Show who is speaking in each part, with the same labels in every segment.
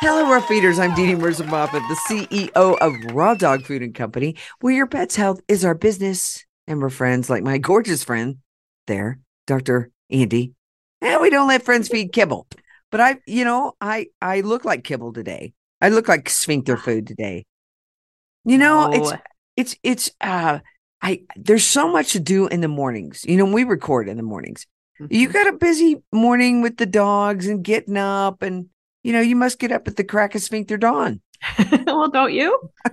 Speaker 1: Hello, Raw Feeders. I'm Dee Dee Mercer Moffat, the CEO of Raw Dog Food and Company, where your pet's health is our business. And we're friends like my gorgeous friend there, Dr. Andi. And we don't let friends feed kibble. But I, you know, I I look like kibble today. I look like sphincter food today. You know, it's it's it's uh I there's so much to do in the mornings. You know, we record in the mornings. You
Speaker 2: Mm-hmm.
Speaker 1: got a busy morning with the dogs and getting up and you know, you must get up at the crack of sphincter dawn.
Speaker 2: well, don't you?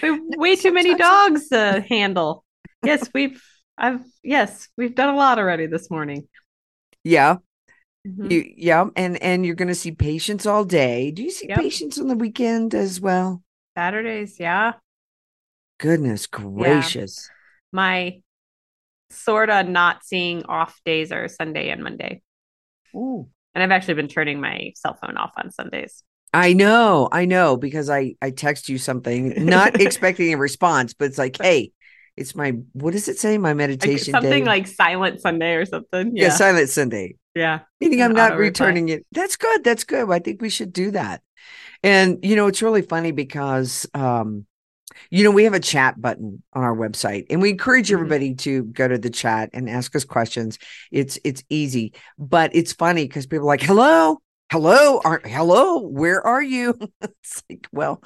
Speaker 2: We have way too many dogs to handle. Yes, we've I've yes, we've done a lot already this morning.
Speaker 1: Yeah.
Speaker 2: Mhm.
Speaker 1: You yeah, and and you're gonna see patients all day. Do you see
Speaker 2: Yep.
Speaker 1: patients on the weekend as well?
Speaker 2: Saturdays, yeah.
Speaker 1: Goodness gracious.
Speaker 2: My sort of not seeing off days are Sunday and Monday.
Speaker 1: Ooh.
Speaker 2: And I've actually been turning my cell phone off on Sundays.
Speaker 1: I know, I know, because I I text you something, not expecting a response, but it's like, hey, it's my what does it say? My
Speaker 2: Like,
Speaker 1: meditation
Speaker 2: something
Speaker 1: day.
Speaker 2: like Silent Sunday or something.
Speaker 1: yeah,
Speaker 2: Yeah.
Speaker 1: silent Sunday.
Speaker 2: Yeah.
Speaker 1: Meaning
Speaker 2: An
Speaker 1: I'm not returning it. That's good. That's good. I think we should do that. And you know, it's really funny because um, you know, we have a chat button on our website and we encourage
Speaker 2: Mhm.
Speaker 1: everybody to go to the chat and ask us questions. It's it's easy, but it's funny because people are like, hello, hello, are, hello, where are you? it's like, well,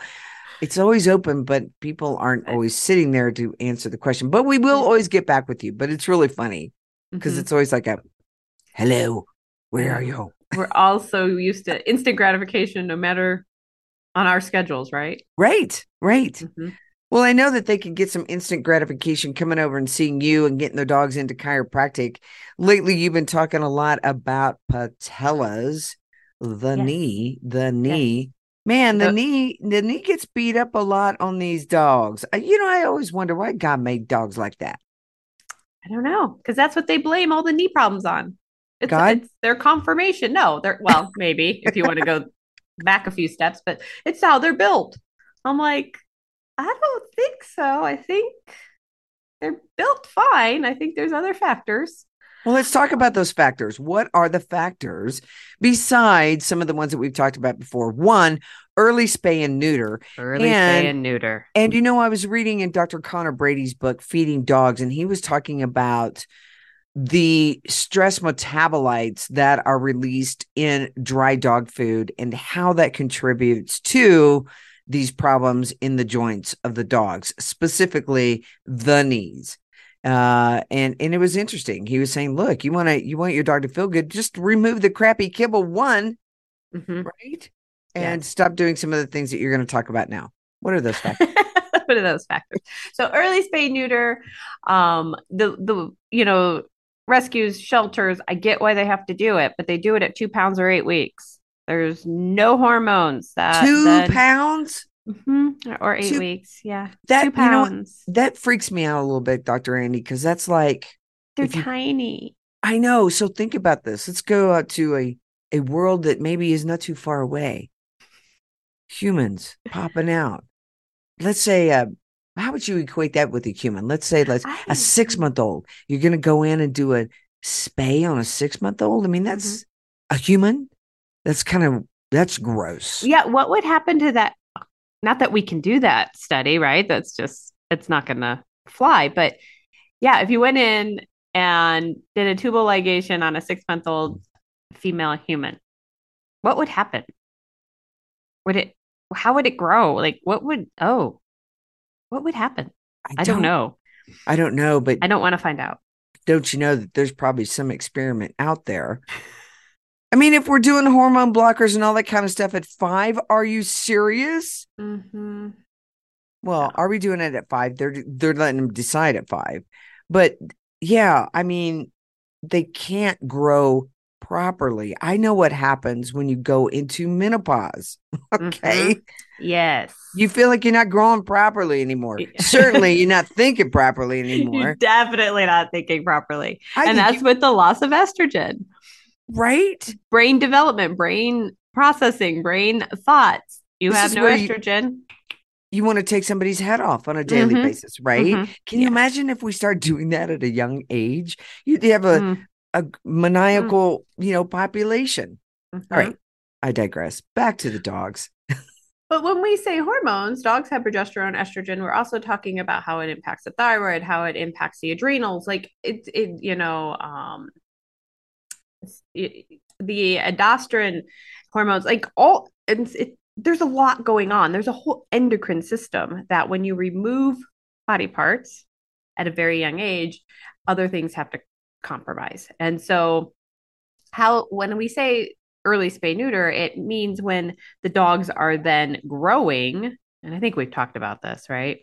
Speaker 1: it's always open, but people aren't always sitting there to answer the question. But we will always get back with you. But it's really funny because
Speaker 2: Mhm.
Speaker 1: it's always like a hello, where are you?
Speaker 2: We're all so used to instant gratification no matter on our schedules, right?
Speaker 1: Right, right.
Speaker 2: Mhm.
Speaker 1: Well, I know that they can get some instant gratification coming over and seeing you and getting their dogs into chiropractic. Lately, you've been talking a lot about patellas, the
Speaker 2: Yes.
Speaker 1: knee, the knee. Man, the
Speaker 2: The-
Speaker 1: knee, the knee gets beat up a lot on these dogs. Uh, You know, I always wonder why God made dogs like that.
Speaker 2: I don't know because that's what they blame all the knee problems on. It's,
Speaker 1: God?
Speaker 2: it's their conformation. No, they're well, maybe if you want to go back a few steps, but it's how they're built. I'm like, I don't think so. I think they're built fine. I think there's other factors.
Speaker 1: Well, let's talk about those factors. What are the factors besides some of the ones that we've talked about before? One, early spay and neuter.
Speaker 2: Early
Speaker 1: And-
Speaker 2: spay and neuter.
Speaker 1: And you know, I was reading in Dr. Conor Brady's book, Feeding Dogs, and he was talking about the stress metabolites that are released in dry dog food and how that contributes to these problems in the joints of the dogs, specifically the knees. Uh, and and it was interesting. He was saying, "Look, you want to you want your dog to feel good, just remove the crappy kibble one,
Speaker 2: Mhm.
Speaker 1: right? And
Speaker 2: Yes.
Speaker 1: stop doing some of the things that you're going to talk about now. What are those factors?"
Speaker 2: what are those factors? So early spay neuter, um, the the you know rescues shelters. I get why they have to do it, but they do it at two pounds or eight weeks. There's no hormones that
Speaker 1: Two
Speaker 2: then-
Speaker 1: pounds?
Speaker 2: Mhm, or eight
Speaker 1: Two-
Speaker 2: weeks. Yeah,
Speaker 1: That
Speaker 2: two
Speaker 1: you know that freaks me out a little bit, Dr. Andi, because that's like
Speaker 2: They're
Speaker 1: if you-
Speaker 2: tiny.
Speaker 1: I know. So think about this. Let's go out to a a world that maybe is not too far away. Humans popping out. Let's say uh how would you equate that with a human? Let's say let's
Speaker 2: I
Speaker 1: a six month old. You're gonna go in and do a spay on a six month old. I mean, that's mm-hmm. a human. That's kind of that's gross.
Speaker 2: Yeah, what would happen to that? Not that we can do that study, right? That's just it's not gonna fly. But yeah, if you went in and did a tubal ligation on a six month old female human, what would happen? Would it? How would it grow? Like, what would? Oh, what would happen? I don't know.
Speaker 1: I don't know, but
Speaker 2: I don't want to find out.
Speaker 1: don't you know that there's probably some experiment out there? I mean, if we're doing hormone blockers and all that kind of stuff at five, are you serious?
Speaker 2: Mm-hmm.
Speaker 1: Well, are we doing it at five? They're they're letting them decide at five, but yeah, I mean, they can't grow properly. I know what happens when you go into menopause. Okay.
Speaker 2: Yes.
Speaker 1: You feel like you're not growing properly anymore. Certainly, you're not thinking properly anymore.
Speaker 2: You're definitely not thinking properly.
Speaker 1: I
Speaker 2: and that's
Speaker 1: you-
Speaker 2: with the loss of estrogen.
Speaker 1: right.
Speaker 2: Brain development, brain processing, brain thoughts. You
Speaker 1: This
Speaker 2: have no
Speaker 1: where you-
Speaker 2: estrogen.
Speaker 1: You want to take somebody's head off on a daily
Speaker 2: Mhm.
Speaker 1: basis, right?
Speaker 2: Mhm.
Speaker 1: Can you
Speaker 2: Yeah.
Speaker 1: imagine if we start doing that at a young age? You'd have a,
Speaker 2: Mm,
Speaker 1: a maniacal, you know, population.
Speaker 2: mhm.
Speaker 1: All right. I digress. Back to the dogs.
Speaker 2: But when we say hormones, dogs have progesterone, estrogen. We're also talking about how it impacts the thyroid, how it impacts the adrenals. Like it, it you know, um, it, the aldosterone hormones, like all, it's, it, there's a lot going on. There's a whole endocrine system that when you remove body parts at a very young age, other things have to compromise. And so, how when we say early spay neuter, it means when the dogs are then growing, and I think we've talked about this, right?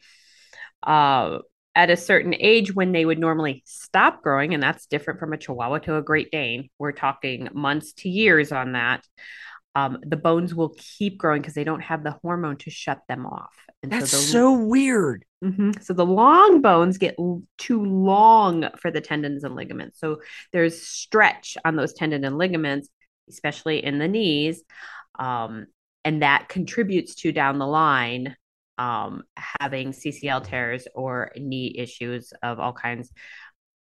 Speaker 2: Uh, at a certain age when they would normally stop growing, and that's different from a Chihuahua to a Great Dane. We're talking months to years on that. Um, the bones will keep growing because they don't have the hormone to shut them off. And
Speaker 1: That's
Speaker 2: the,
Speaker 1: so weird.
Speaker 2: Mhm. So the long bones get l- too long for the tendons and ligaments. So there's stretch on those tendon and ligaments, especially in the knees. Um, and that contributes to down the line um, having CCL tears or knee issues of all kinds.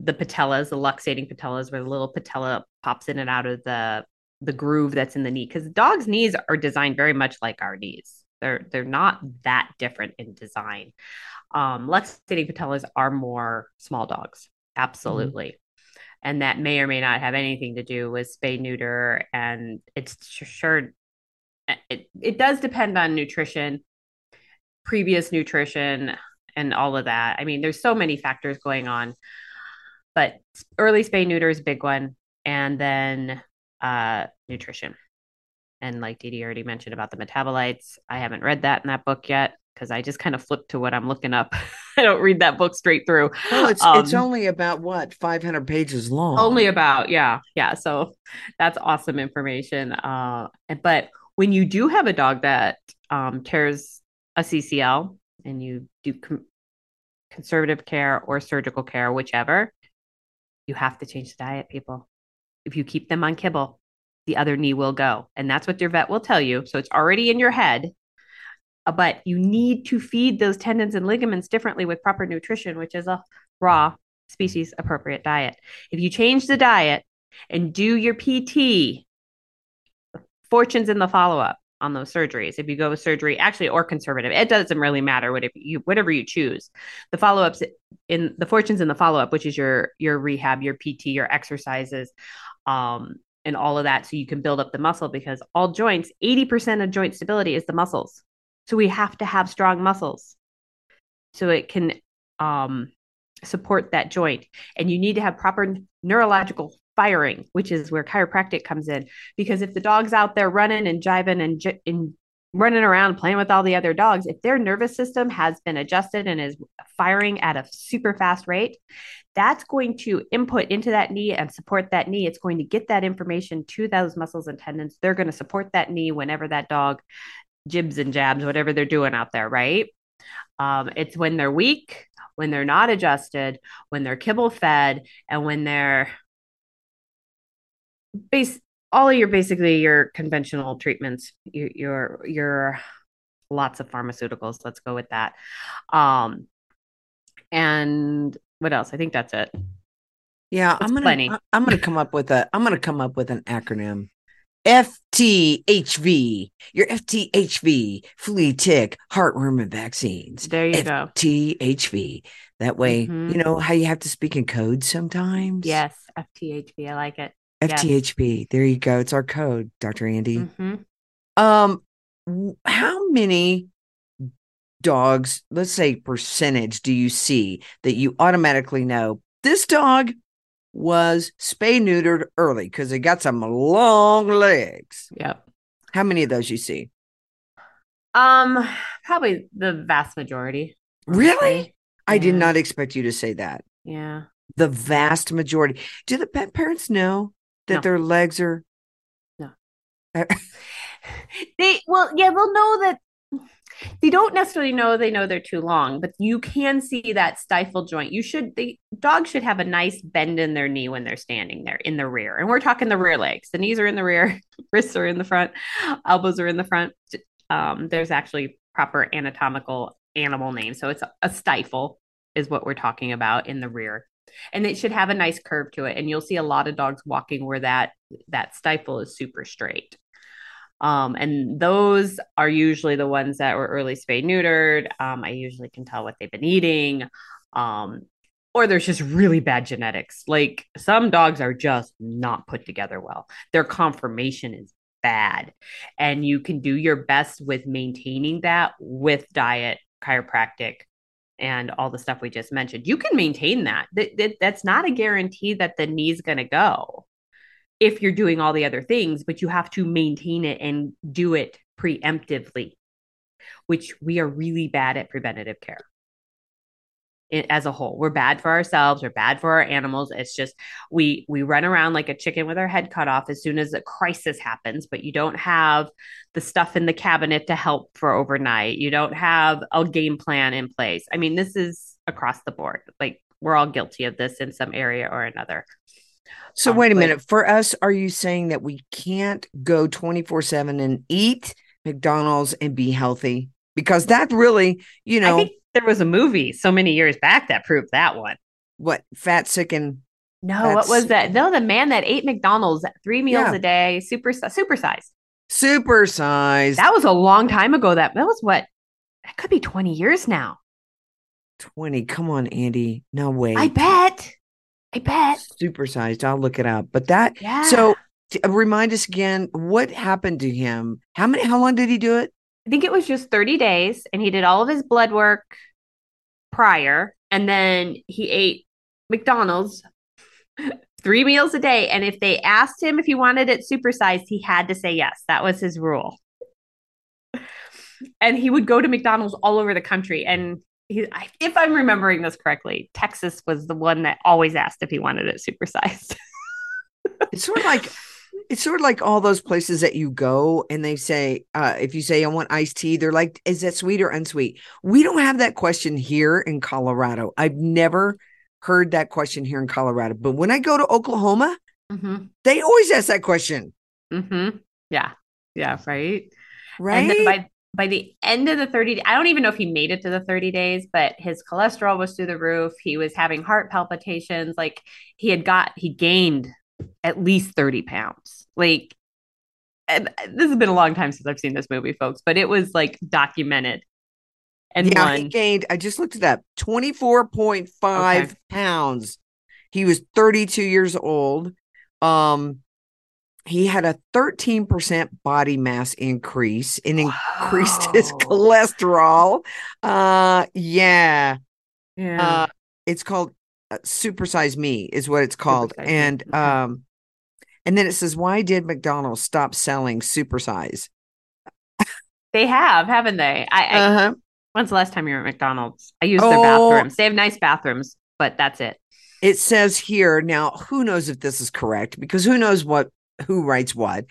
Speaker 2: The patellas, the luxating patellas, where the little patella pops in and out of the the groove that's in the knee, because dogs' knees are designed very much like our knees. They're they're not that different in design. Um, luxating patellas are more small dogs, absolutely. And that may or may not have anything to do with spay neuter. And it's sure it, it does depend on nutrition, previous nutrition, and all of that. I mean, there's so many factors going on, but early spay neuter is a big one. And then uh, nutrition. And like Dee already mentioned about the metabolites, I haven't read that in that book yet because I just kind of flipped to what I'm looking up. I don't read that book straight through.
Speaker 1: Well, it's it's
Speaker 2: Um,
Speaker 1: only about what 500 pages long.
Speaker 2: only about yeah yeah so that's awesome information uh but when you do have a dog that um tears a ccl and you do com- conservative care or surgical care whichever you have to change the diet people if you keep them on kibble the other knee will go and that's what your vet will tell you so it's already in your head Uh, but you need to feed those tendons and ligaments differently with proper nutrition which is a raw species appropriate diet. If you change the diet and do your PT, fortunes in the follow up on those surgeries. If you go with surgery, actually, or conservative, it doesn't really matter whatever you whatever you choose. The follow ups in the fortunes in the follow up, which is your your rehab, your PT, your exercises, um, and all of that, so you can build up the muscle because all joints, eighty percent of joint stability is the muscles. So we have to have strong muscles, so it can um support that joint. And you need to have proper neurological firing which is where chiropractic comes in. Because if the dog's out there running and jiving and, j- and running around playing with all the other dogs if their nervous system has been adjusted and is firing at a super fast rate that's going to input into that knee and support that knee. It's going to get that information to those muscles and tendons. They're going to support that knee whenever that dog jibs and jabs whatever they're doing out there right? Um, it's when they're weak when they're not adjusted, when they're kibble fed, and when they're base all of your basically your conventional treatments, your your your lots of pharmaceuticals. Let's go with that. Um, and what else? I think that's it.
Speaker 1: Yeah,
Speaker 2: It's
Speaker 1: I'm gonna
Speaker 2: plenty.
Speaker 1: I'm gonna come up with a I'm gonna come up with an acronym. FTHV, your FTHV, flea, tick, heartworm, and vaccines.
Speaker 2: There you go.
Speaker 1: FTHV. That way,
Speaker 2: Mhm.
Speaker 1: you know how you have to speak in code sometimes.
Speaker 2: Yes, FTHV. I like it. Yes.
Speaker 1: There you go. It's our code, Dr. Andi.
Speaker 2: hmm
Speaker 1: Um, how many dogs, let's say percentage, do you see that you automatically know this dog was spay neutered early because it got some long legs?
Speaker 2: Yep.
Speaker 1: How many of those you see?
Speaker 2: Um, probably the vast majority.
Speaker 1: Really?
Speaker 2: honestly.
Speaker 1: I did not expect you to say that.
Speaker 2: Yeah.
Speaker 1: The vast majority. Do the pet parents know that
Speaker 2: No.
Speaker 1: their legs are
Speaker 2: No. They well, yeah, they'll know that they don't necessarily know they know they're too long, but you can see that stifle joint. You should the dog should have a nice bend in their knee when they're standing there in the rear. And we're talking the rear legs. The knees are in the rear, wrists are in the front, elbows are in the front. Um, there's actually proper anatomical animal name. So it's a stifle is what we're talking about in the rear. And it should have a nice curve to it. And you'll see a lot of dogs walking where that that stifle is super straight. Um, and those are usually the ones that were early spayed neutered. Um, I usually can tell what they've been eating. Um, or there's just really bad genetics. Like some dogs are just not put together well. Their conformation is bad. And you can do your best with maintaining that with diet, chiropractic, and all the stuff we just mentioned. You can maintain that. That, that that's not a guarantee that the knee's going to go if you're doing all the other things, but you have to maintain it and do it preemptively, which we are really bad at preventative care. It, as a whole, we're bad for ourselves. We're bad for our animals. It's just we we run around like a chicken with our head cut off as soon as a crisis happens. But you don't have the stuff in the cabinet to help for overnight. You don't have a game plan in place. I mean, this is across the board. Like we're all guilty of this in some area or another.
Speaker 1: So
Speaker 2: Um,
Speaker 1: wait a minute. For us, are you saying that we can't go 24/7 and eat McDonald's and be healthy? Because that really, you know,
Speaker 2: think there was a movie so many years back that proved that one.
Speaker 1: what fat sick and
Speaker 2: No,
Speaker 1: That's-
Speaker 2: what was that? No, the man that ate McDonald's three meals
Speaker 1: Yeah.
Speaker 2: a day, super supersized.
Speaker 1: supersized
Speaker 2: That was a long time ago. That that was what that could be twenty years now.
Speaker 1: 20. Come on, Andi. No way.
Speaker 2: I bet. I bet.
Speaker 1: Supersized. I'll look it up. But that
Speaker 2: Yeah.
Speaker 1: so t- remind us again what happened to him. How many how long did he do it?
Speaker 2: I think it was just thirty days, and he did all of his blood work prior, and then he ate McDonald's three meals a day. And if they asked him if he wanted it supersized, he had to say yes. That was his rule. And he would go to McDonald's all over the country. And he, if I'm remembering this correctly, Texas was the one that always asked if he wanted it supersized.
Speaker 1: It's sort of like it's sort of like all those places that you go and they say, uh, if you say I want iced tea, they're like, is that sweet or unsweet? We don't have that question here in Colorado. I've never heard that question here in Colorado. But when I go to Oklahoma,
Speaker 2: mm-hmm.
Speaker 1: they always ask that question,
Speaker 2: Mm-hmm. Yeah. Yeah. Right.
Speaker 1: right?
Speaker 2: And by by the end of the 30 I don't even know if he made it to the 30 days, but his cholesterol was through the roof. He was having heart palpitations. Like he had got he gained at least 30 pounds. Like and this has been a long time since I've seen this movie, folks, but it was like documented. And
Speaker 1: yeah, he gained, I just looked it up, 24.5
Speaker 2: Okay.
Speaker 1: pounds. He was 32 years old. Um, he had a 13% body mass increase and increased his cholesterol. Uh, yeah.
Speaker 2: yeah.
Speaker 1: Uh, it's called Supersize Me, is what it's called.
Speaker 2: Supersize
Speaker 1: And
Speaker 2: okay.
Speaker 1: um, and then it says, why did McDonald's stop selling Supersize?
Speaker 2: they have, haven't they? I, I
Speaker 1: Uh-huh.
Speaker 2: when's the last time you were at McDonald's? I use their
Speaker 1: Oh.
Speaker 2: bathrooms. They have nice bathrooms, but that's it.
Speaker 1: it says here now who knows if this is correct because who knows what who writes what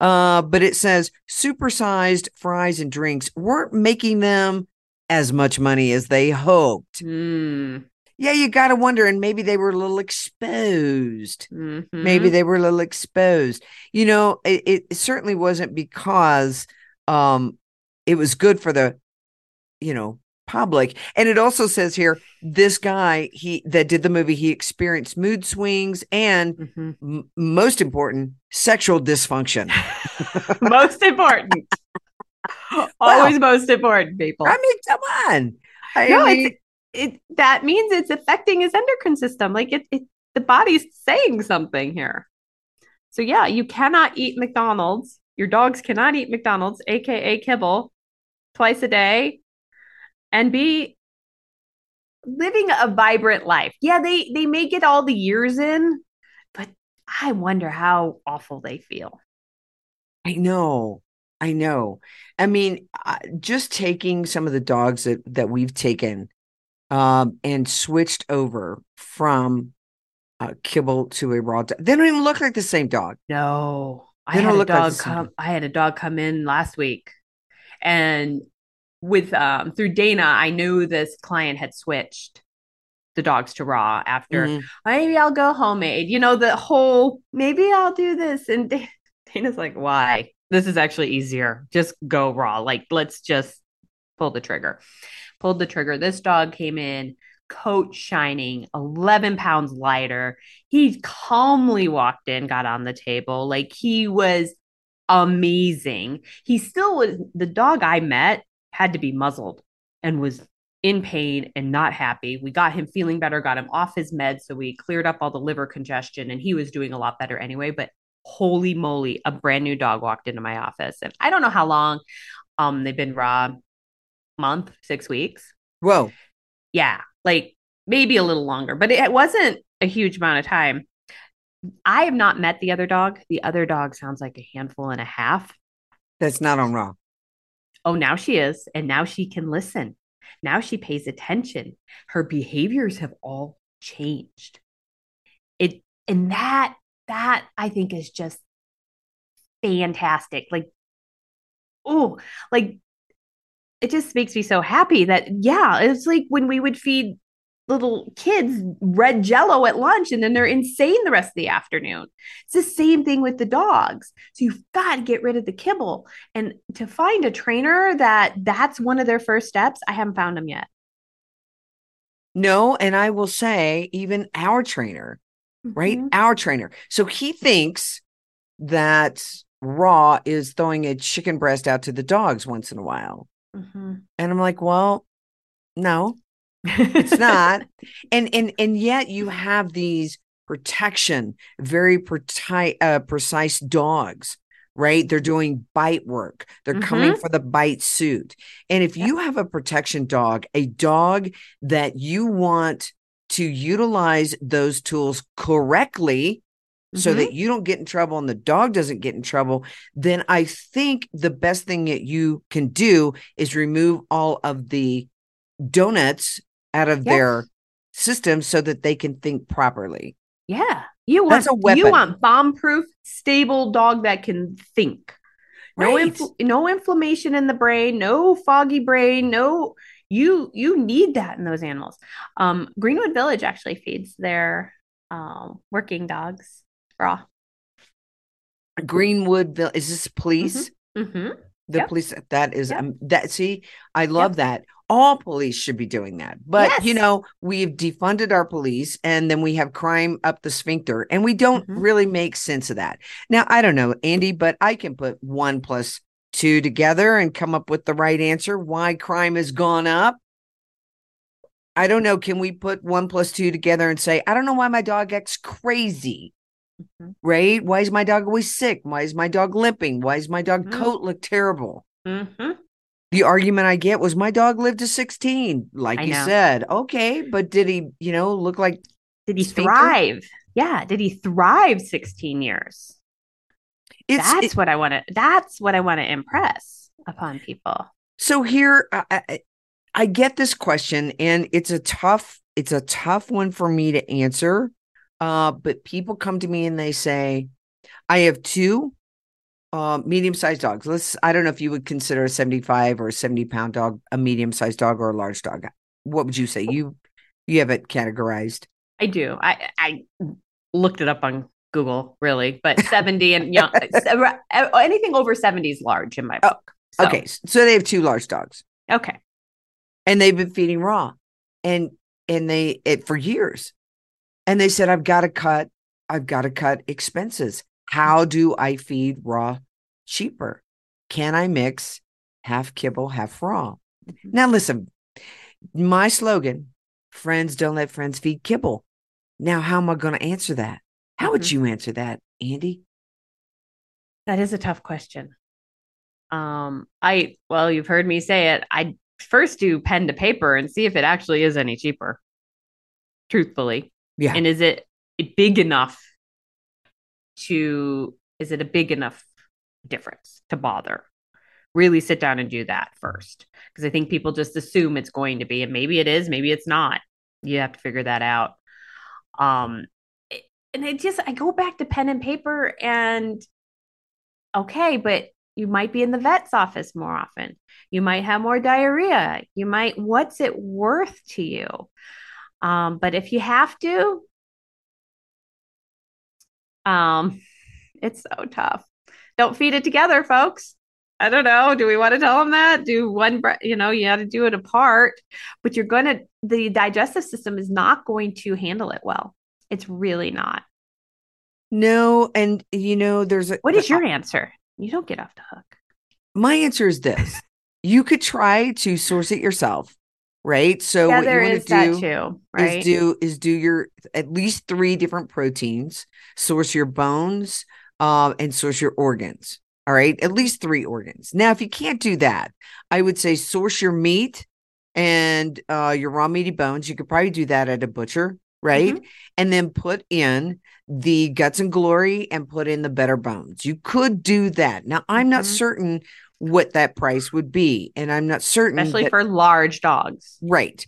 Speaker 1: uh but it says supersized fries and drinks weren't making them as much money as they hoped
Speaker 2: Hmm.
Speaker 1: Yeah you gotta wonder and maybe they were a little exposed
Speaker 2: Mhm.
Speaker 1: maybe they were a little exposed you know it, it certainly wasn't because um it was good for the you know public and it also says here this guy he that did the movie he experienced mood swings and
Speaker 2: Mhm.
Speaker 1: m- most important sexual dysfunction
Speaker 2: most important. Always most important, people.
Speaker 1: i mean come on I
Speaker 2: no,
Speaker 1: mean,
Speaker 2: it's it that means it's affecting his endocrine system. Like it, it the body's saying something here. So yeah, you cannot eat McDonald's. Your dogs cannot eat McDonald's, aka kibble, twice a day, and be living a vibrant life. Yeah, they they may get all the years in, but I wonder how awful they feel.
Speaker 1: I know. I know. I mean, uh, just taking some of the dogs that that we've taken um and switched over from uh, kibble to a raw dog. They don't even look like the same dog.
Speaker 2: No, I
Speaker 1: They
Speaker 2: had
Speaker 1: don't
Speaker 2: a
Speaker 1: look like
Speaker 2: dog
Speaker 1: same.
Speaker 2: come. I had a dog come in last week, and with um through Dana, I knew this client had switched the dogs to raw after
Speaker 1: Mhm.
Speaker 2: maybe I'll go homemade. You know, the whole maybe I'll do this. And Dana's like, why? This is actually easier. Just go raw. Like, let's just pull the trigger. Pulled the trigger. This dog came in, coat shining, 11 pounds lighter. He calmly walked in, got on the table. Like, he was amazing. He still was the dog I met had to be muzzled and was in pain and not happy. We got him feeling better, got him off his meds. So we cleared up all the liver congestion and he was doing a lot better anyway. But holy moly, a brand new dog walked into my office. And I don't know how long um they've been raw month, six weeks.
Speaker 1: Whoa.
Speaker 2: Yeah, like maybe a little longer, but it wasn't a huge amount of time. I have not met the other dog. The other dog sounds like a handful and a half.
Speaker 1: That's not on raw.
Speaker 2: Oh, now she is. And now she can listen. Now she pays attention. Her behaviors have all changed. It and that that I think is just fantastic. Like, oh, like it just makes me so happy that yeah, it's like when we would feed little kids red jello at lunch and then they're insane the rest of the afternoon. It's the same thing with the dogs. So you've got to get rid of the kibble. And to find a trainer that that's one of their first steps, I haven't found them yet.
Speaker 1: No, and I will say, even our trainer, right?
Speaker 2: Mhm.
Speaker 1: Our trainer. So he thinks that raw is throwing a chicken breast out to the dogs once in a while.
Speaker 2: Mhm.
Speaker 1: And I'm like, well, no, it's not. and and and yet you have these protection, very preti- uh, precise dogs. Right, they're doing bite work. They're coming for the bite suit. And if
Speaker 2: Yep.
Speaker 1: you have a protection dog, a dog that you want to utilize those tools correctly, so
Speaker 2: Mhm.
Speaker 1: that you don't get in trouble and the dog doesn't get in trouble, then I think the best thing that you can do is remove all of the donuts out of
Speaker 2: Yeah.
Speaker 1: their system so that they can think properly.
Speaker 2: Yeah. You want
Speaker 1: That's a weapon.
Speaker 2: you want bomb-proof, stable dog that can think. No
Speaker 1: Right.
Speaker 2: no inflammation in the brain, no foggy brain, no you you need that in those animals. Um Greenwood Village actually feeds their um working dogs raw.
Speaker 1: Greenwood Ville is this police?
Speaker 2: Mm-hmm.
Speaker 1: The
Speaker 2: Yep.
Speaker 1: police that is
Speaker 2: Yep.
Speaker 1: um, that see, I love that. All police should be doing that. But you know, we've defunded our police and then we have crime up the sphincter and we don't
Speaker 2: Mhm.
Speaker 1: really make sense of that. Now, I don't know, Andi, but I can put one plus two together and come up with the right answer why crime has gone up. I don't know. Can we put one plus two together and say, I don't know why my dog acts crazy?
Speaker 2: Mhm.
Speaker 1: Right? Why is my dog always sick? Why is my dog limping? Why does my dog
Speaker 2: Mhm.
Speaker 1: coat look terrible?
Speaker 2: Mm-hmm.
Speaker 1: The argument I get was my dog lived to 16, like
Speaker 2: I
Speaker 1: you
Speaker 2: know.
Speaker 1: said. Okay, but did he, you know, look like
Speaker 2: Did he
Speaker 1: Sphincter?
Speaker 2: thrive? Yeah. Did he thrive 16 years?
Speaker 1: it's
Speaker 2: that's
Speaker 1: it-
Speaker 2: what I want to that's what I want to impress upon people.
Speaker 1: so here I, I, I get this question and it's a tough it's a tough one for me to answer. Uh, but people come to me and they say, I have two uh, medium-sized dogs. Let's I don't know if you would consider a 75 or a 70 pound dog a medium-sized dog or a large dog. What would you say? You you have it categorized.
Speaker 2: I do. I I looked it up on Google, really, but 70 and young, anything over 70 is large in my
Speaker 1: Oh,
Speaker 2: book. So,
Speaker 1: Okay, so they have two large dogs.
Speaker 2: Okay.
Speaker 1: and they've been feeding raw and and they it for years and they said i've got to cut i've got to cut expenses how do i feed raw cheaper can i mix half kibble half raw
Speaker 2: Mhm.
Speaker 1: now listen my slogan friends don't let friends feed kibble now how am i going to answer that how would
Speaker 2: Mhm.
Speaker 1: you answer that andy
Speaker 2: That is a tough question. Um, I well, you've heard me say it. I first do pen to paper and see if it actually is any cheaper. Truthfully.
Speaker 1: Yeah
Speaker 2: And is it big enough to is it a big enough difference to bother? Really sit down and do that first. Because I think people just assume it's going to be, and maybe it is, maybe it's not. You have to figure that out. Um and it just I go back to pen and paper and okay, but you might be in the vet's office more often. You might have more diarrhea. You might what's it worth to you? Um, but if you have to, um, it's so tough. Don't feed it together, folks. I don't know. Do we want to tell them that? Do one, you know, you got to do it apart, but you're going to, the digestive system is not going to handle it well. It's really not.
Speaker 1: No. And, you know, there's a.
Speaker 2: What is your answer? You don't get off the hook.
Speaker 1: My answer is this you could try to source it yourself. Right. So
Speaker 2: yeah,
Speaker 1: what you want to do
Speaker 2: too, right?
Speaker 1: is do is do your at least three different proteins, source your bones, um, and source your organs. All right, at least three organs. Now, if you can't do that, I would say source your meat and uh, your raw meaty bones. You could probably do that at a butcher, right?
Speaker 2: Mhm.
Speaker 1: And then put in the guts and glory and put in the better bones. You could do that. Now, I'm not
Speaker 2: Mhm.
Speaker 1: certain what that price would be, and I'm not certain
Speaker 2: especially
Speaker 1: that-
Speaker 2: for large dogs.
Speaker 1: Right.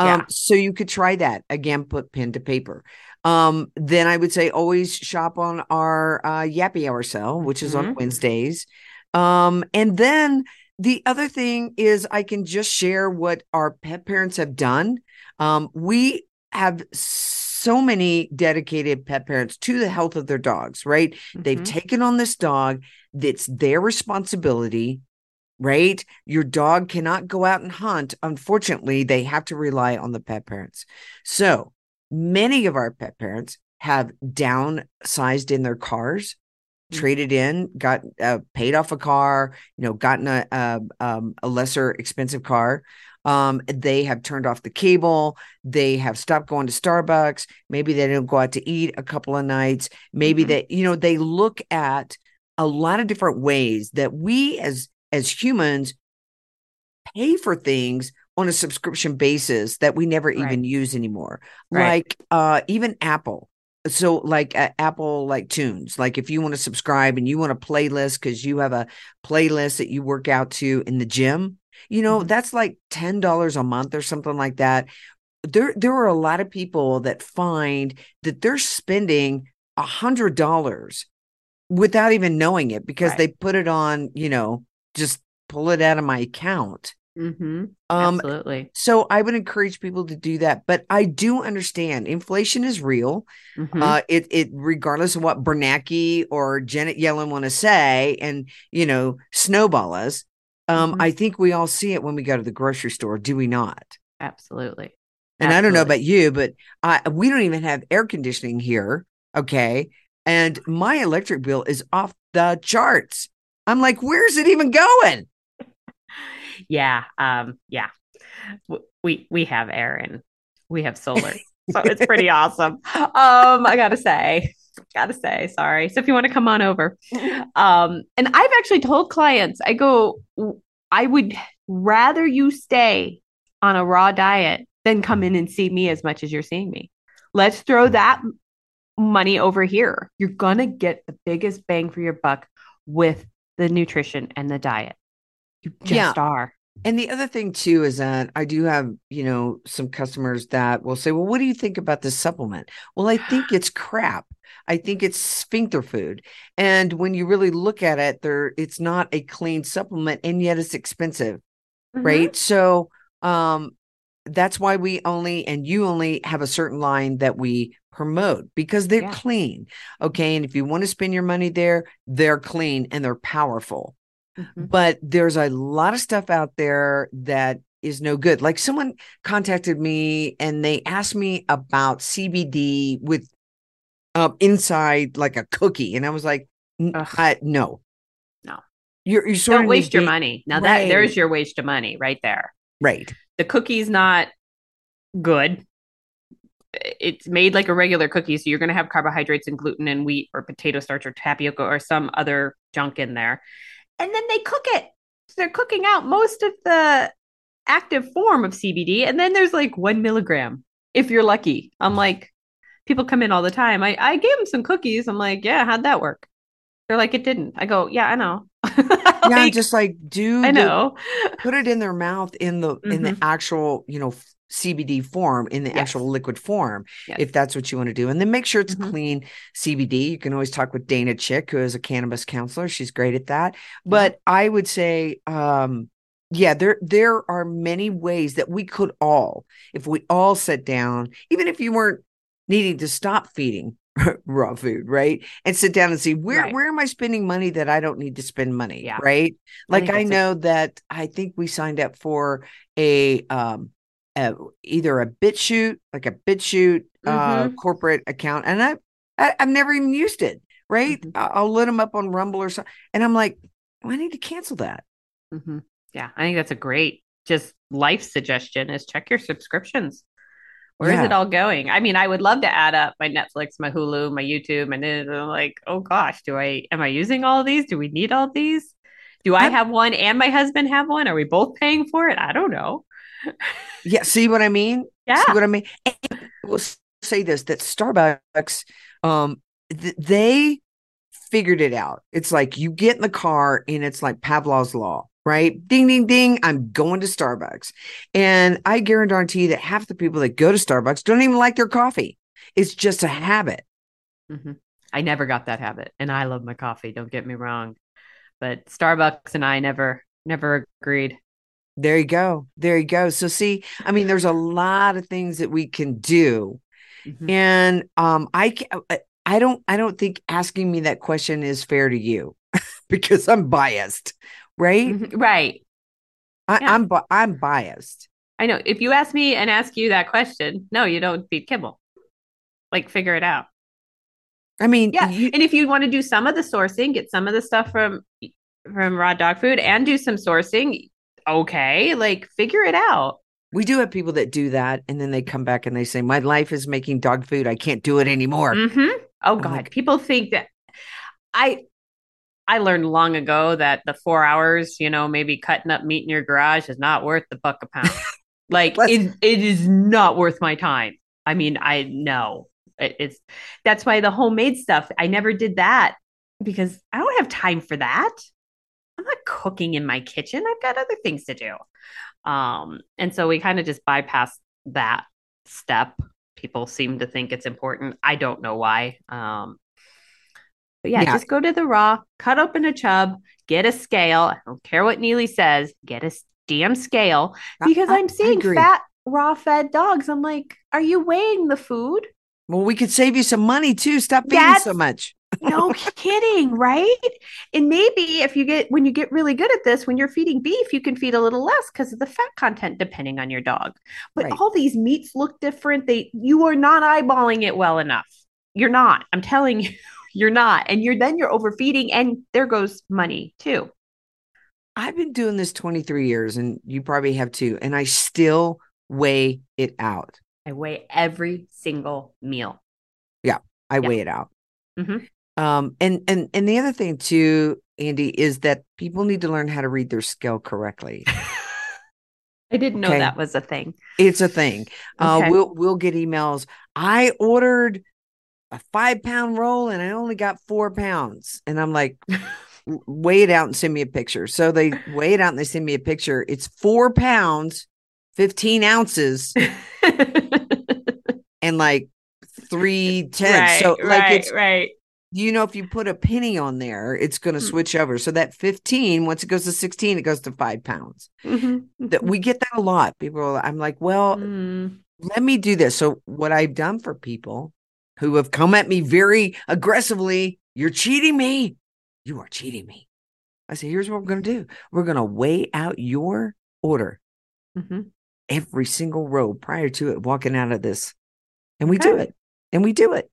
Speaker 1: Um,
Speaker 2: Yeah.
Speaker 1: so you could try that again, put pen to paper. Um, then I would say always shop on our uh Yappy Hour sale, which is on
Speaker 2: Mhm.
Speaker 1: Wednesdays. Um, and then the other thing is I can just share what our pet parents have done. Um, we have so many dedicated pet parents to the health of their dogs, right? They've
Speaker 2: Mhm.
Speaker 1: taken on this dog that's their responsibility, right? Your dog cannot go out and hunt. Unfortunately, they have to rely on the pet parents. So many of our pet parents have downsized in their cars,
Speaker 2: Mhm.
Speaker 1: traded in, got uh, paid off a car, you know, gotten a a, um, a lesser expensive car. Um, they have turned off the cable. They have stopped going to Starbucks. Maybe they don't go out to eat a couple of nights. Maybe
Speaker 2: Mhm.
Speaker 1: they, you know, they look at a lot of different ways that we as as humans pay for things on a subscription basis that we never even use anymore.
Speaker 2: Right.
Speaker 1: Like uh even Apple. So like uh, Apple like tunes, like if you want to subscribe and you want a playlist because you have a playlist that you work out to in the gym, you know,
Speaker 2: Mhm.
Speaker 1: that's like $10 a month or something like that. There there are a lot of people that find that they're spending a hundred dollars without even knowing it because
Speaker 2: Right.
Speaker 1: they put it on, you know, just pull it out of my account.
Speaker 2: Mhm.
Speaker 1: Um,
Speaker 2: Absolutely.
Speaker 1: so I would encourage people to do that. But I do understand inflation is real.
Speaker 2: Mhm.
Speaker 1: Uh, it it regardless of what Bernanke or Janet Yellen want to say, and you know, snowball us. Um,
Speaker 2: Mhm.
Speaker 1: I think we all see it when we go to the grocery store, do we not?
Speaker 2: Absolutely.
Speaker 1: And I don't know about you, but I we don't even have air conditioning here. Okay. And my electric bill is off the charts. I'm like, where's it even going?
Speaker 2: yeah um yeah we we have air and we have solar so it's pretty awesome um i gotta say gotta say sorry. So if you want to come on over. Um and i've actually told clients i go i would rather you stay on a raw diet than come in and see me as much as you're seeing me. Let's throw that money over here. You're gonna get the biggest bang for your buck with the nutrition and the diet. You just
Speaker 1: Yeah.
Speaker 2: are
Speaker 1: And the other thing too is that I do have, you know, some customers that will say, "Well, what do you think about this supplement?" Well, I think it's crap. I think it's sphincter food. And when you really look at it, there it's not a clean supplement and yet it's expensive,
Speaker 2: Mhm.
Speaker 1: right? So, um that's why we only and you only have a certain line that we promote because they're
Speaker 2: Yeah.
Speaker 1: clean. Okay? And if you want to spend your money there, they're clean and they're powerful
Speaker 2: Mhm.
Speaker 1: but there's a lot of stuff out there that is no good. Like someone contacted me and they asked me about CBD with um inside like a cookie, and I was like, I, no,
Speaker 2: No.
Speaker 1: You're you're sort
Speaker 2: Don't
Speaker 1: of
Speaker 2: waste your money. Now that there's your waste of money right there.
Speaker 1: right?
Speaker 2: The cookie's not good. It's made like a regular cookie, so you're going to have carbohydrates and gluten and wheat or potato starch or tapioca or some other junk in there. And then they cook it. So they're cooking out most of the active form of CBD. And then there's like one milligram if you're lucky. I'm like, people come in all the time. I, I gave them some cookies. I'm like, yeah, how'd that work? They're like, it didn't. I go, yeah, I know.
Speaker 1: yeah, just like do
Speaker 2: I
Speaker 1: the-
Speaker 2: know.
Speaker 1: put it in their mouth in the in the
Speaker 2: Mhm.
Speaker 1: actual you know CBD form in the
Speaker 2: Yes.
Speaker 1: actual liquid form
Speaker 2: Yes.
Speaker 1: if that's what you want to do and then make sure it's
Speaker 2: Mhm.
Speaker 1: clean CBD you can always talk with Dana Chick who is a cannabis counselor she's great at that but I would say um yeah there there are many ways that we could all if we all sit down even if you weren't needing to stop feeding raw food right and sit down and see where
Speaker 2: Right.
Speaker 1: where am I spending money that I don't need to spend money
Speaker 2: Yeah.
Speaker 1: right like I,
Speaker 2: a-
Speaker 1: know that I think we signed up for a um either a bit BitChute, like a BitChute uh
Speaker 2: Mhm.
Speaker 1: corporate account, and I, I I've never even used it. Right?
Speaker 2: Mhm.
Speaker 1: I- I'll let them up on Rumble or something, and I'm like, "Oh, I need to cancel that.
Speaker 2: hmm Yeah, I think that's a great just life suggestion is check your subscriptions. Where is
Speaker 1: Yeah.
Speaker 2: it all going? I mean, I would love to add up my Netflix, my Hulu, my YouTube, and then I'm like, oh gosh, do I am I using all these? Do we need all these? Do I have one and my husband have one? Are we both paying for it? I don't know.
Speaker 1: Yeah, see what I mean?
Speaker 2: Yeah.
Speaker 1: See what I mean? And we'll say this that Starbucks, um, th- they figured it out. It's like you get in the car and it's like Pavlov's law, right? Ding, ding, ding. I'm going to Starbucks. And I guarantee you that half the people that go to Starbucks don't even like their coffee. It's just a habit.
Speaker 2: hmm I never got that habit, and I love my coffee. Don't get me wrong, but Starbucks and I never never agreed.
Speaker 1: There you go. There you go. So see, I mean, there's a lot of things that we can do.
Speaker 2: Mhm.
Speaker 1: And um I ca- I- I don't I don't think asking me that question is fair to you because I'm biased, right?
Speaker 2: Mhm. Right.
Speaker 1: I,
Speaker 2: Yeah.
Speaker 1: I'm I'm biased.
Speaker 2: I know. If you ask me and ask you that question, no, you don't feed kibble. Like, figure it out.
Speaker 1: I mean,
Speaker 2: Yeah.
Speaker 1: you-
Speaker 2: and if you want to do some of the sourcing, get some of the stuff from from raw dog food and do some sourcing, okay. Like, figure it out.
Speaker 1: we do have people that do that, and then they come back and they say, "My life is making dog food. I can't do it anymore."
Speaker 2: hmm Oh
Speaker 1: I'm
Speaker 2: God,
Speaker 1: like-
Speaker 2: people think that I I learned long ago that the four hours, you know, maybe cutting up meat in your garage is not worth the buck a pound. like it, it is not worth my time. I mean, I know it, it's that's why the homemade stuff. I never did that because I don't have time for that. I'm not cooking in my kitchen. I've got other things to do. Um, and so we kind of just bypass that step. People seem to think it's important. I don't know why. Um, but yeah,
Speaker 1: Yeah.
Speaker 2: just go to the raw, cut open a chub, get a scale. I don't care what Neely says, get a damn scale because
Speaker 1: I-
Speaker 2: I'm seeing fat, raw fed dogs. I'm like, are you weighing the food?
Speaker 1: Well, we could save you some money too. Stop feeding
Speaker 2: That's-
Speaker 1: so much.
Speaker 2: No kidding, right? And maybe if you get when you get really good at this, when you're feeding beef, you can feed a little less because of the fat content, depending on your dog. But
Speaker 1: Right.
Speaker 2: all these meats look different. They you are not eyeballing it well enough. You're not. I'm telling you, you're not. And you're then you're overfeeding, and there goes money too.
Speaker 1: I've been doing this 23 years, and you probably have too, and I still weigh it out.
Speaker 2: I weigh every single meal.
Speaker 1: Yeah, I
Speaker 2: Yeah.
Speaker 1: weigh it out.
Speaker 2: Mhm.
Speaker 1: Um, and and and the other thing too, Andi, is that people need to learn how to read their scale correctly.
Speaker 2: I didn't know
Speaker 1: Okay.
Speaker 2: that was a thing.
Speaker 1: it's a thing. Uh, we'll we'll get emails. I ordered a five pound roll and I only got four pounds, and I'm like, "W- weigh it out and send me a picture. So they weigh it out and they send me a picture. It's four pounds, fifteen ounces, and like three tenths. so like
Speaker 2: right,
Speaker 1: it's
Speaker 2: right.
Speaker 1: You know, if you put a penny on there, it's going to
Speaker 2: Hmm.
Speaker 1: switch over. So that 15, once it goes to 16, it goes to five pounds.
Speaker 2: Mhm,
Speaker 1: That
Speaker 2: mhm.
Speaker 1: we get that a lot. People, are, I'm like, well,
Speaker 2: Mm.
Speaker 1: let me do this. So what I've done for people who have come at me very aggressively, you're cheating me. You are cheating me. I say, here's what we're going to do. We're going to weigh out your order
Speaker 2: Mhm.
Speaker 1: every single row prior to it walking out of this. And we do it. And we do it.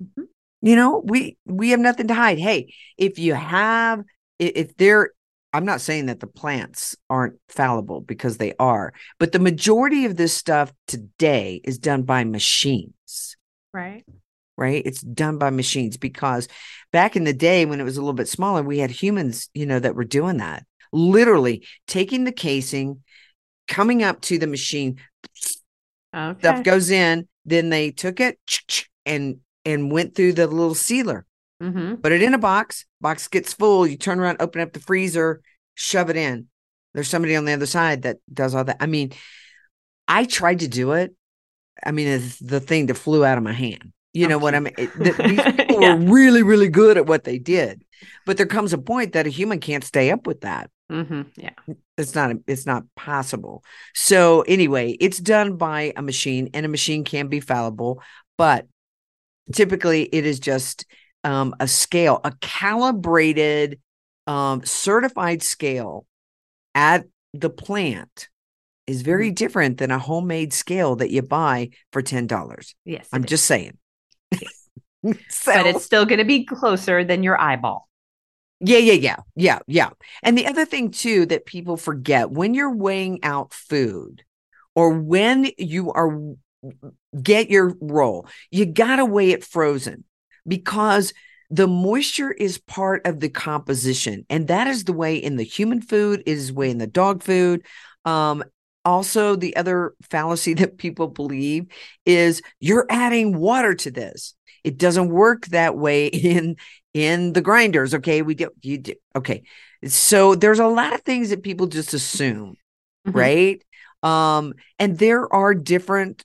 Speaker 2: Mhm.
Speaker 1: You know, we we have nothing to hide. Hey, if you have if they're I'm not saying that the plants aren't fallible because they are, but the majority of this stuff today is done by machines,
Speaker 2: Right.
Speaker 1: right? It's done by machines because back in the day when it was a little bit smaller, we had humans, you know, that were doing that. Literally taking the casing, coming up to the machine,
Speaker 2: Okay.
Speaker 1: stuff goes in, then they took it and and went through the little sealer
Speaker 2: Mm-hmm.
Speaker 1: Put it in a box. Box gets full. You turn around, open up the freezer, shove it in. There's somebody on the other side that does all that. I mean, I tried to do it. I mean, it's the thing that flew out of my hand. You
Speaker 2: Oh,
Speaker 1: know what I mean? It- th- these people
Speaker 2: Yeah.
Speaker 1: were really, really good at what they did, but there comes a point that a human can't stay up with that.
Speaker 2: Mm-hmm. Yeah.
Speaker 1: It's not. It's not possible. So anyway, it's done by a machine, and a machine can be fallible, but typically it is just um, a scale, a calibrated, um, certified scale at the plant is very different than a homemade scale that you buy for ten dollars.
Speaker 2: Yes.
Speaker 1: I'm
Speaker 2: is.
Speaker 1: just saying. so,
Speaker 2: but it's still going to be closer than your eyeball.
Speaker 1: Yeah, yeah, yeah, yeah, yeah. And the other thing too that people forget when you're weighing out food or when you are get your roll, you got to weigh it frozen because the moisture is part of the composition and that is the way in the human food it is the way in the dog food. Um also the other fallacy that people believe is you're adding water to this. It doesn't work that way in in the grinders okay? We do you do okay. So there's a lot of things that people just assume
Speaker 2: Mhm.
Speaker 1: right? Um and there are different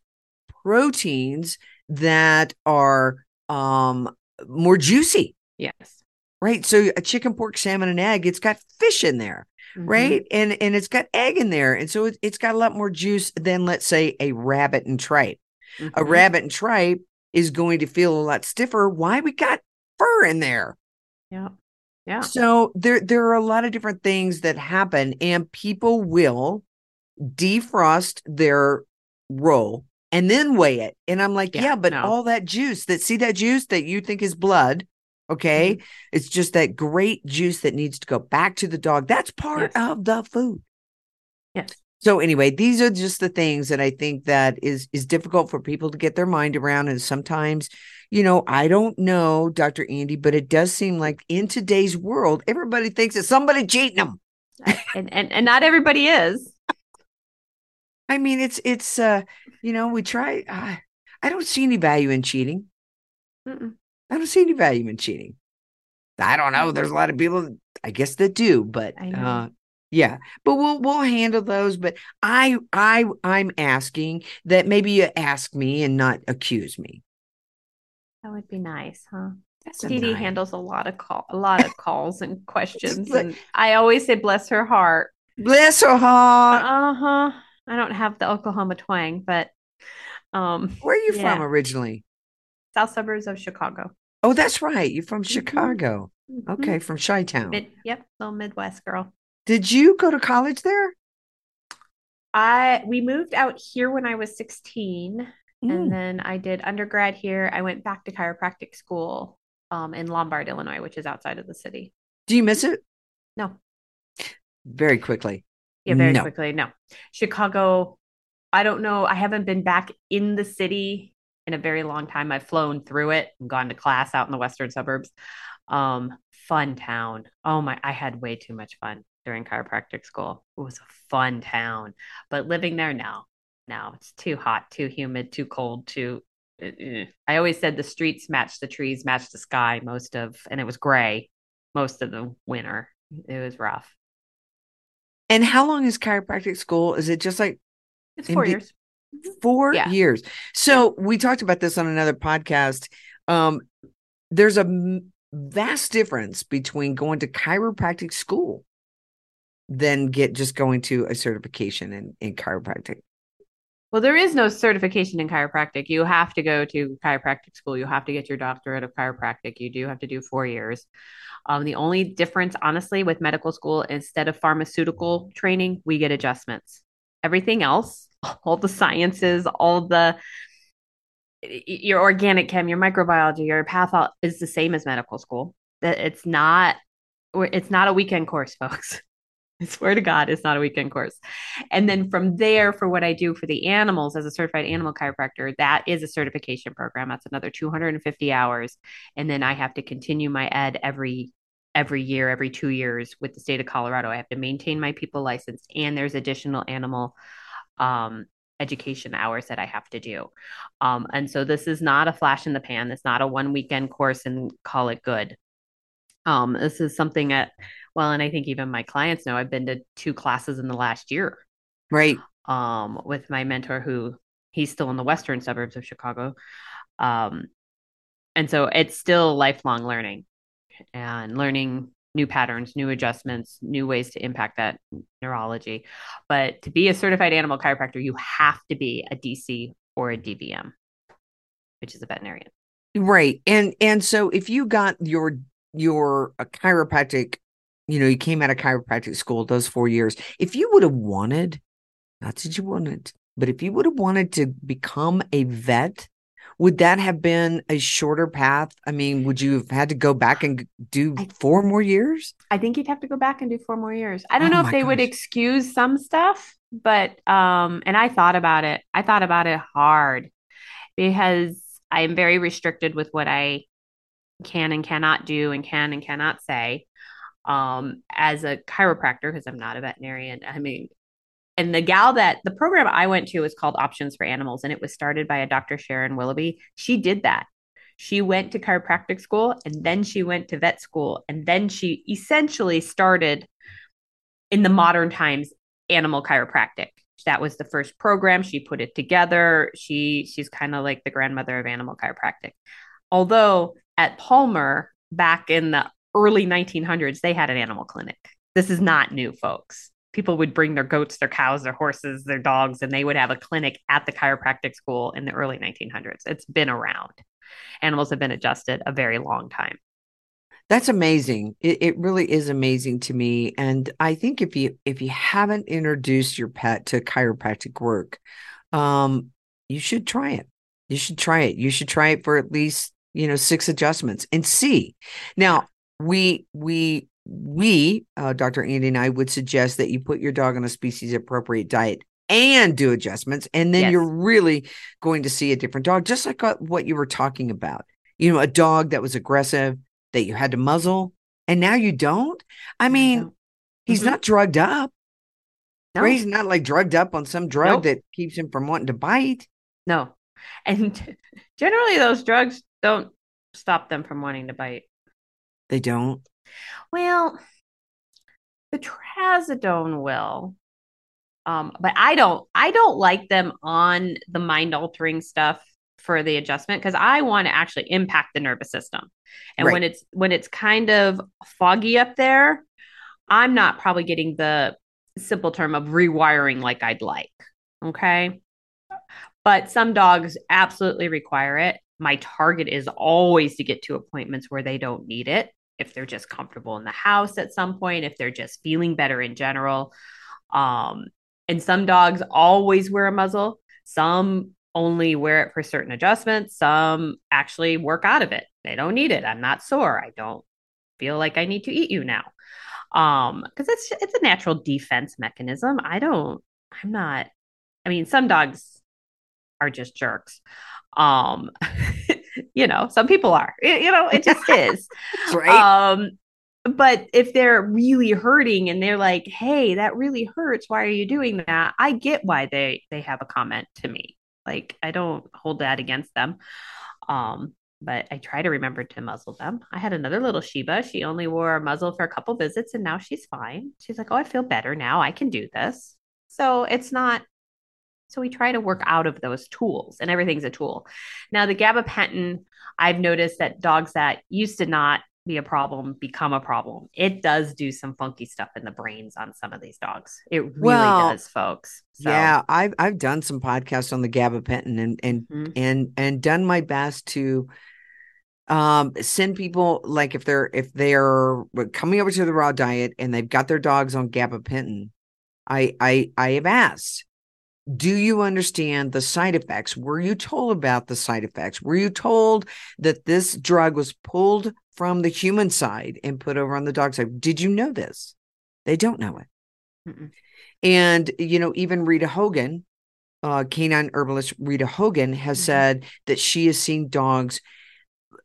Speaker 1: proteins that are um more juicy
Speaker 2: Yes.
Speaker 1: right so a chicken pork salmon and egg it's got fish in there
Speaker 2: Mhm.
Speaker 1: right and and it's got egg in there and so it, it's got a lot more juice than let's say a rabbit and tripe a
Speaker 2: Mhm.
Speaker 1: rabbit and tripe is going to feel a lot stiffer why we got fur in there
Speaker 2: Yeah. Yeah.
Speaker 1: so there there are a lot of different things that happen and people will defrost their roll and then weigh it and i'm like yeah,
Speaker 2: Yeah,
Speaker 1: but
Speaker 2: no.
Speaker 1: all that juice that see that juice that you think is blood okay
Speaker 2: Mm-hmm.
Speaker 1: it's just that great juice that needs to go back to the dog that's part
Speaker 2: Yes.
Speaker 1: of the food
Speaker 2: Yes.
Speaker 1: so anyway these are just the things that i think that is is difficult for people to get their mind around and sometimes you know i don't know dr andi but it does seem like in today's world everybody thinks that somebody cheating them
Speaker 2: And, and and not everybody is.
Speaker 1: I mean it's it's uh you know we try uh, i don't see any value in cheating
Speaker 2: Mm-mm.
Speaker 1: i don't see any value in cheating i don't know there's a lot of people i guess that do but uh yeah but we'll we'll handle those but i i i'm asking that maybe you ask me and not accuse me
Speaker 2: That would be nice, huh?
Speaker 1: That's
Speaker 2: Dee Dee
Speaker 1: nice-
Speaker 2: handles a lot of call, a lot of calls and questions, and I always say, "Bless her heart."
Speaker 1: bless her heart
Speaker 2: Uh huh. I don't have the Oklahoma twang, but um,
Speaker 1: where are you
Speaker 2: yeah.
Speaker 1: from originally
Speaker 2: south suburbs of Chicago.
Speaker 1: oh that's right you're from
Speaker 2: Mhm.
Speaker 1: chicago
Speaker 2: Mhm.
Speaker 1: okay from chi-town
Speaker 2: Mid, yep, little Midwest girl.
Speaker 1: did you go to college there
Speaker 2: I we moved out here when I was 16,
Speaker 1: Mm.
Speaker 2: and then I did undergrad here. I went back to chiropractic school um, in Lombard, Illinois, which is outside of the city.
Speaker 1: do you miss it
Speaker 2: No,
Speaker 1: very quickly
Speaker 2: yeah, very
Speaker 1: No.
Speaker 2: quickly. No, Chicago. I don't know. I haven't been back in the city in a very long time. I've flown through it and gone to class out in the western suburbs. Um, fun town. Oh my, I had way too much fun during chiropractic school. It was a fun town, but living there now, now it's too hot, too humid, too cold, too. eh, eh. I always said the streets match the trees, match the sky most of, and it was gray most of the winter. It was rough.
Speaker 1: And how long is chiropractic school? Is it just like
Speaker 2: It's four
Speaker 1: be-
Speaker 2: years.
Speaker 1: four
Speaker 2: Yeah.
Speaker 1: years. So we talked about this on another podcast. Um there's a vast difference between going to chiropractic school than get just going to a certification in, in chiropractic
Speaker 2: Well, there is no certification in chiropractic. You have to go to chiropractic school. You have to get your doctorate of chiropractic. You do have to do four years. Um, the only difference, honestly, with medical school, instead of pharmaceutical training, we get adjustments. Everything else, all the sciences, all the your organic chem, your microbiology, your patho is the same as medical school. It's not, it's not a weekend course, folks. I swear to God, it's not a weekend course. And then from there, for what I do for the animals as a certified animal chiropractor, that is a certification program. That's another 250 hours. And then I have to continue my ed every every year, every two years with the state of Colorado. I have to maintain my people license, and there's additional animal um, education hours that I have to do. Um, and so this is not a flash in the pan. It's not a one weekend course and call it good. Um, this is something that, well, and I think even my clients know I've been to two classes in the last year.
Speaker 1: Right.
Speaker 2: Um, with my mentor who he's still in the western suburbs of Chicago. Um, and so it's still lifelong learning and learning new patterns, new adjustments, new ways to impact that neurology. But to be a certified animal chiropractor, you have to be a DC or a DVM, which is a veterinarian.
Speaker 1: Right. And and so if you got your your a chiropractic, you know, you came out of chiropractic school those 4 years, if you would have wanted not that you wanted, but if you would have wanted to become a vet, would that have been a shorter path? I mean, would you have had to go back and do four more years?
Speaker 2: I think you'd have to go back and do four more years. I don't
Speaker 1: Oh
Speaker 2: know if they would excuse some stuff, but um and I thought about it. I thought about it hard because I am very restricted with what I can and cannot do and can and cannot say. Um as a chiropractor because I'm not a veterinarian. I mean, and the gal that the program I went to was called Options for Animals, and it was started by a Dr. Sharon Willoughby. She did that. She went to chiropractic school and then she went to vet school, and then she essentially started in the modern times animal chiropractic. That was the first program. She put it together. She she's kind of like the grandmother of animal chiropractic. Although at Palmer back in the early 1900s, they had an animal clinic. This is not new, folks people would bring their goats, their cows, their horses, their dogs, and they would have a clinic at the chiropractic school in the early 1900s. It's been around. Animals have been adjusted a very long time.
Speaker 1: That's amazing. It, it really is amazing to me. And I think if you if you haven't introduced your pet to chiropractic work, um, you should try it. You should try it. You should try it for at least, you know, six adjustments and see. Now, we we we, uh, Dr. Andi and I would suggest that you put your dog on a species appropriate diet and do adjustments. And then
Speaker 2: Yes.
Speaker 1: you're really going to see a different dog, just like uh, what you were talking about. You know, a dog that was aggressive that you had to muzzle, and now you don't. I mean, he's
Speaker 2: Mhm.
Speaker 1: not drugged up.
Speaker 2: No,
Speaker 1: Right? He's not like drugged up on some drug
Speaker 2: Nope.
Speaker 1: that keeps him from wanting to bite.
Speaker 2: no. And generally, those drugs don't stop them from wanting to bite.
Speaker 1: They don't.
Speaker 2: Well, the trazodone will. Um, but I don't I don't like them on the mind altering stuff for the adjustment because I want to actually impact the nervous system. And when it's when it's kind of foggy up there, I'm not probably getting the simple term of rewiring like I'd like. Okay. But some dogs absolutely require it. My target is always to get to appointments where they don't need it. If they're just comfortable in the house at some point, if they're just feeling better in general. Um, and some dogs always wear a muzzle. Some only wear it for certain adjustments. Some actually work out of it. They don't need it. I'm not sore. I don't feel like I need to eat you now. Um, because it's it's a natural defense mechanism. I don't, I'm not, I mean, some dogs are just jerks. Um, you know, some people are, you know, it just is.
Speaker 1: Right.
Speaker 2: Um, but if they're really hurting and they're like, "Hey, that really hurts. Why are you doing that?" I get why they they have a comment to me. Like I don't hold that against them. Um, but I try to remember to muzzle them. I had another little Shiba. She only wore a muzzle for a couple visits and now she's fine. She's like, "Oh, I feel better now. I can do this." So it's not so we try to work out of those tools, and everything's a tool. Now, the gabapentin, I've noticed that dogs that used to not be a problem become a problem. It does do some funky stuff in the brains on some of these dogs. It really
Speaker 1: Well,
Speaker 2: does, folks. So,
Speaker 1: Yeah, I've I've done some podcasts on the gabapentin and and
Speaker 2: Mhm.
Speaker 1: and and done my best to um send people like if they're if they're coming over to the raw diet and they've got their dogs on gabapentin, I I I have asked, do you understand the side effects? Were you told about the side effects? Were you told that this drug was pulled from the human side and put over on the dog side? Did you know this? They don't know it.
Speaker 2: Mm-mm.
Speaker 1: And, you know, even Rita Hogan, uh, canine herbalist Rita Hogan has
Speaker 2: Mhm.
Speaker 1: said that she has seen dogs,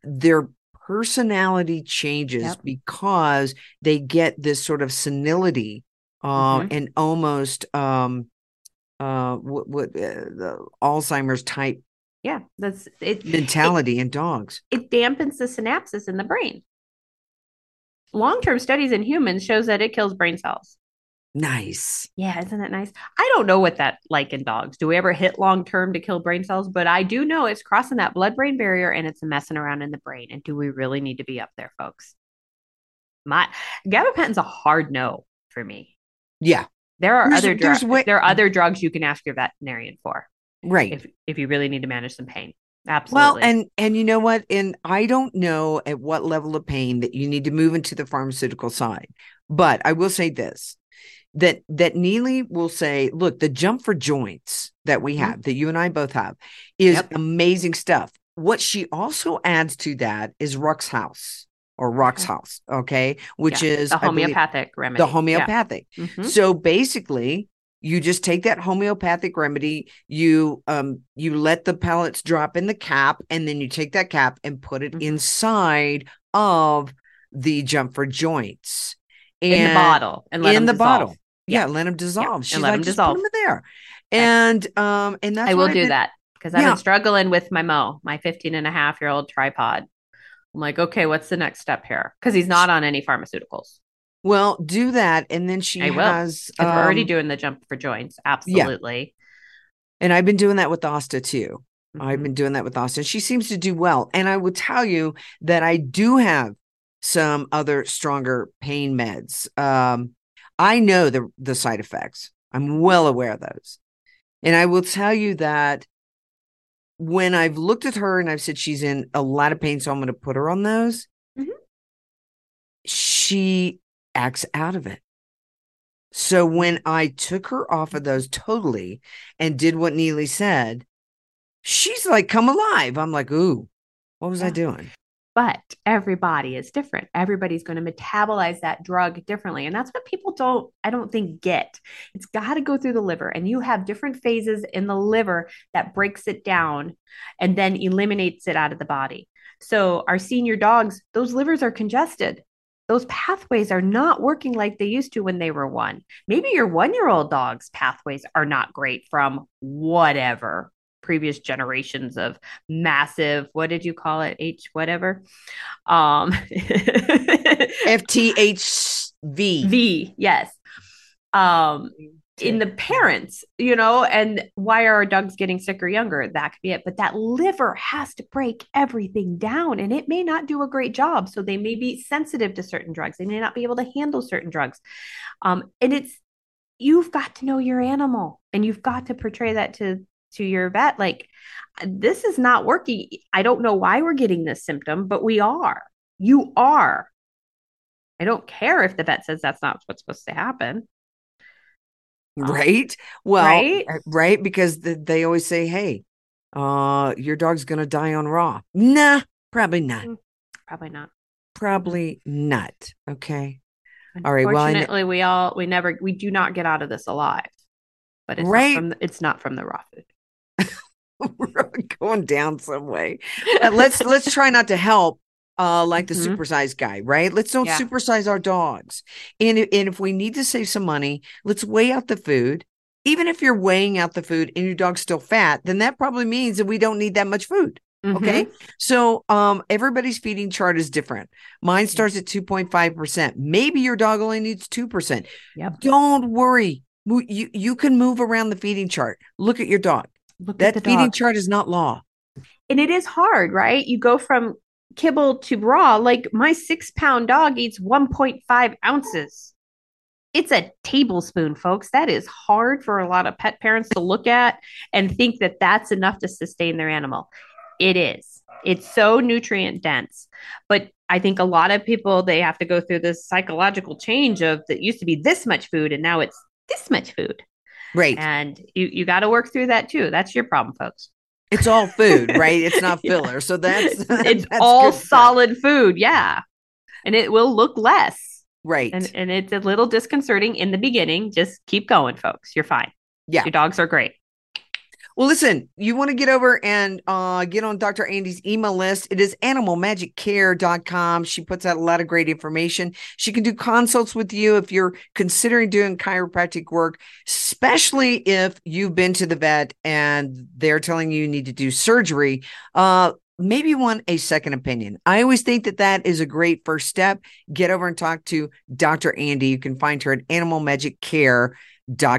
Speaker 1: their personality changes
Speaker 2: Yep.
Speaker 1: because they get this sort of senility uh,
Speaker 2: Mhm.
Speaker 1: and almost um, uh what, what uh, the Alzheimer's type
Speaker 2: Yeah, that's it.
Speaker 1: mentality in dogs.
Speaker 2: It, it dampens the synapses in the brain. Long-term studies in humans shows that it kills brain cells.
Speaker 1: Nice.
Speaker 2: Yeah, isn't it nice? I don't know what that like in dogs. Do we ever hit long term to kill brain cells? But I do know it's crossing that blood brain barrier and it's messing around in the brain. And do we really need to be up there, folks? My gabapentin's a hard no for me.
Speaker 1: Yeah.
Speaker 2: There are
Speaker 1: There's-
Speaker 2: other drugs.
Speaker 1: wa-
Speaker 2: there are other drugs you can ask your veterinarian for
Speaker 1: Right.
Speaker 2: if if you really need to manage some pain. Absolutely.
Speaker 1: Well, and and you know what? And I don't know at what level of pain that you need to move into the pharmaceutical side. But I will say this that that Neely will say, look, the jump for joints that we
Speaker 2: Mhm.
Speaker 1: have, that you and I both have, is
Speaker 2: Yep.
Speaker 1: amazing stuff. What she also adds to that is Rux House or
Speaker 2: Rock's
Speaker 1: House, okay, which
Speaker 2: Yeah,
Speaker 1: is
Speaker 2: the
Speaker 1: I believe,
Speaker 2: homeopathic remedy.
Speaker 1: the homeopathic.
Speaker 2: Yeah. Mhm.
Speaker 1: So basically, you just take that homeopathic remedy, you um you let the pellets drop in the cap, and then you take that cap and put it
Speaker 2: Mhm.
Speaker 1: inside of the jump for joints.
Speaker 2: in the bottle and let
Speaker 1: in
Speaker 2: them
Speaker 1: the
Speaker 2: dissolve.
Speaker 1: bottle. Yeah, let them dissolve. She's
Speaker 2: let
Speaker 1: like,
Speaker 2: 'em
Speaker 1: just
Speaker 2: dissolve.
Speaker 1: put them there. And um and that's
Speaker 2: I will do
Speaker 1: been-
Speaker 2: that because I've
Speaker 1: Yeah.
Speaker 2: been struggling with my Mo, my 15 and a half year old tripod. I'm like, okay, what's the next step here? Because he's not on any pharmaceuticals.
Speaker 1: Well, do that, and then she
Speaker 2: I will,
Speaker 1: has
Speaker 2: we're already
Speaker 1: um,
Speaker 2: doing the jump for joints. Absolutely.
Speaker 1: and I've been doing that with Asta too. I've
Speaker 2: Mhm.
Speaker 1: been doing that with Austin. She seems to do well. And I will tell you that I do have some other stronger pain meds. Um, I know the the side effects. I'm well aware of those. And I will tell you that when I've looked at her and I've said she's in a lot of pain, so I'm going to put her on those,
Speaker 2: Mhm.
Speaker 1: she acts out of it. So when I took her off of those totally and did what Neely said, she's like come alive. I'm like, ooh, what was I doing?
Speaker 2: But everybody is different. Everybody's going to metabolize that drug differently. And that's what people don't, I don't think, get. It's got to go through the liver. And you have different phases in the liver that breaks it down and then eliminates it out of the body. So, our senior dogs, those livers are congested. Those pathways are not working like they used to when they were one. Maybe your one year old dog's pathways are not great from whatever previous generations of massive what did you call it? H whatever? Um
Speaker 1: FTHV.
Speaker 2: v. Yes. Um in the parents you know and why are our dogs getting sicker younger? That could be it. But that liver has to break everything down and it may not do a great job. So they may be sensitive to certain drugs. They may not be able to handle certain drugs. Um and it's you've got to know your animal and you've got to portray that to to your vet like this is not working i don't know why we're getting this symptom but we are you are i don't care if the vet says that's not what's supposed to happen
Speaker 1: Right. Well,
Speaker 2: Right?
Speaker 1: uh, right. Because the, they always say, hey, uh, your dog's going to die on raw. Nah, probably not.
Speaker 2: probably not
Speaker 1: Probably not. Okay. All right, well,
Speaker 2: we all we never we do not get out of this alive. But it's
Speaker 1: Right.
Speaker 2: not from the, it's not from the raw food.
Speaker 1: We're going down some way. Let's let's try not to help uh like the
Speaker 2: Mhm.
Speaker 1: supersized guy, right? Let's don't
Speaker 2: Yeah.
Speaker 1: supersize our dogs. And if, and if we need to save some money, let's weigh out the food. Even if you're weighing out the food and your dog's still fat, then that probably means that we don't need that much food. Okay. So um everybody's feeding chart is different. Mine starts at 2.5%. Maybe your dog only needs 2%.
Speaker 2: Yep.
Speaker 1: Don't worry. You you can move around the feeding chart. Look at your dog.
Speaker 2: Look
Speaker 1: That feeding chart is not law.
Speaker 2: and it is hard, right? You go from kibble to raw. Like my six pound dog eats 1.5 ounces. It's a tablespoon, folks. That is hard for a lot of pet parents to look at and think that that's enough to sustain their animal. It is. It's so nutrient dense. But I think a lot of people they have to go through this psychological change of that used to be this much food and now it's this much food.
Speaker 1: Right.
Speaker 2: And you you got to work through that too. That's your problem, folks.
Speaker 1: It's all food, right? It's not
Speaker 2: Yeah.
Speaker 1: filler. So that's
Speaker 2: it's
Speaker 1: that's
Speaker 2: all
Speaker 1: good stuff.
Speaker 2: solid food yeah and it will look less
Speaker 1: Right.
Speaker 2: and and it's a little disconcerting in the beginning just keep going folks you're fine
Speaker 1: Yeah.
Speaker 2: your dogs are great
Speaker 1: Well, listen, you want to get over and uh, get on Dr. Andi's email list. It is animalmagiccare.com. She puts out a lot of great information. She can do consults with you if you're considering doing chiropractic work, especially if you've been to the vet and they're telling you you need to do surgery. Uh, maybe you want a second opinion. I always think that that is a great first step. Get over and talk to Dr. Andy. You can find her at Animal Magic Care dot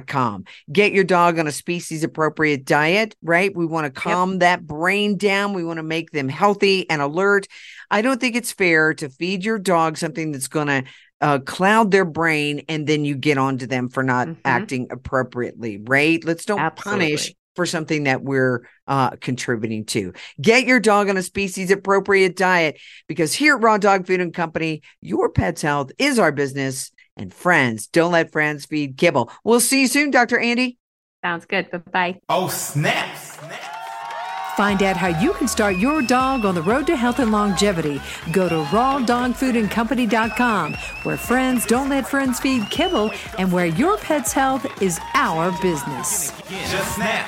Speaker 1: com. Get your dog on a species appropriate diet, right? We want to calm yep. that brain down. We want to make them healthy and alert. I don't think it's fair to feed your dog something that's going to uh, cloud their brain and then you get onto them for not mm-hmm. acting appropriately, right? Let's don't Absolutely. punish for something that we're uh, contributing to. Get your dog on a species appropriate diet because here at Raw Dog Food and Company, your pet's health is our business. And friends, don't let friends feed kibble. We'll see you soon, Dr. Andi.
Speaker 2: Sounds good. Bye bye.
Speaker 3: Oh, snap. snap.
Speaker 4: Find out how you can start your dog on the road to health and longevity. Go to rawdogfoodandcompany.com, where friends don't let friends feed kibble and where your pet's health is our business.
Speaker 3: Just snap.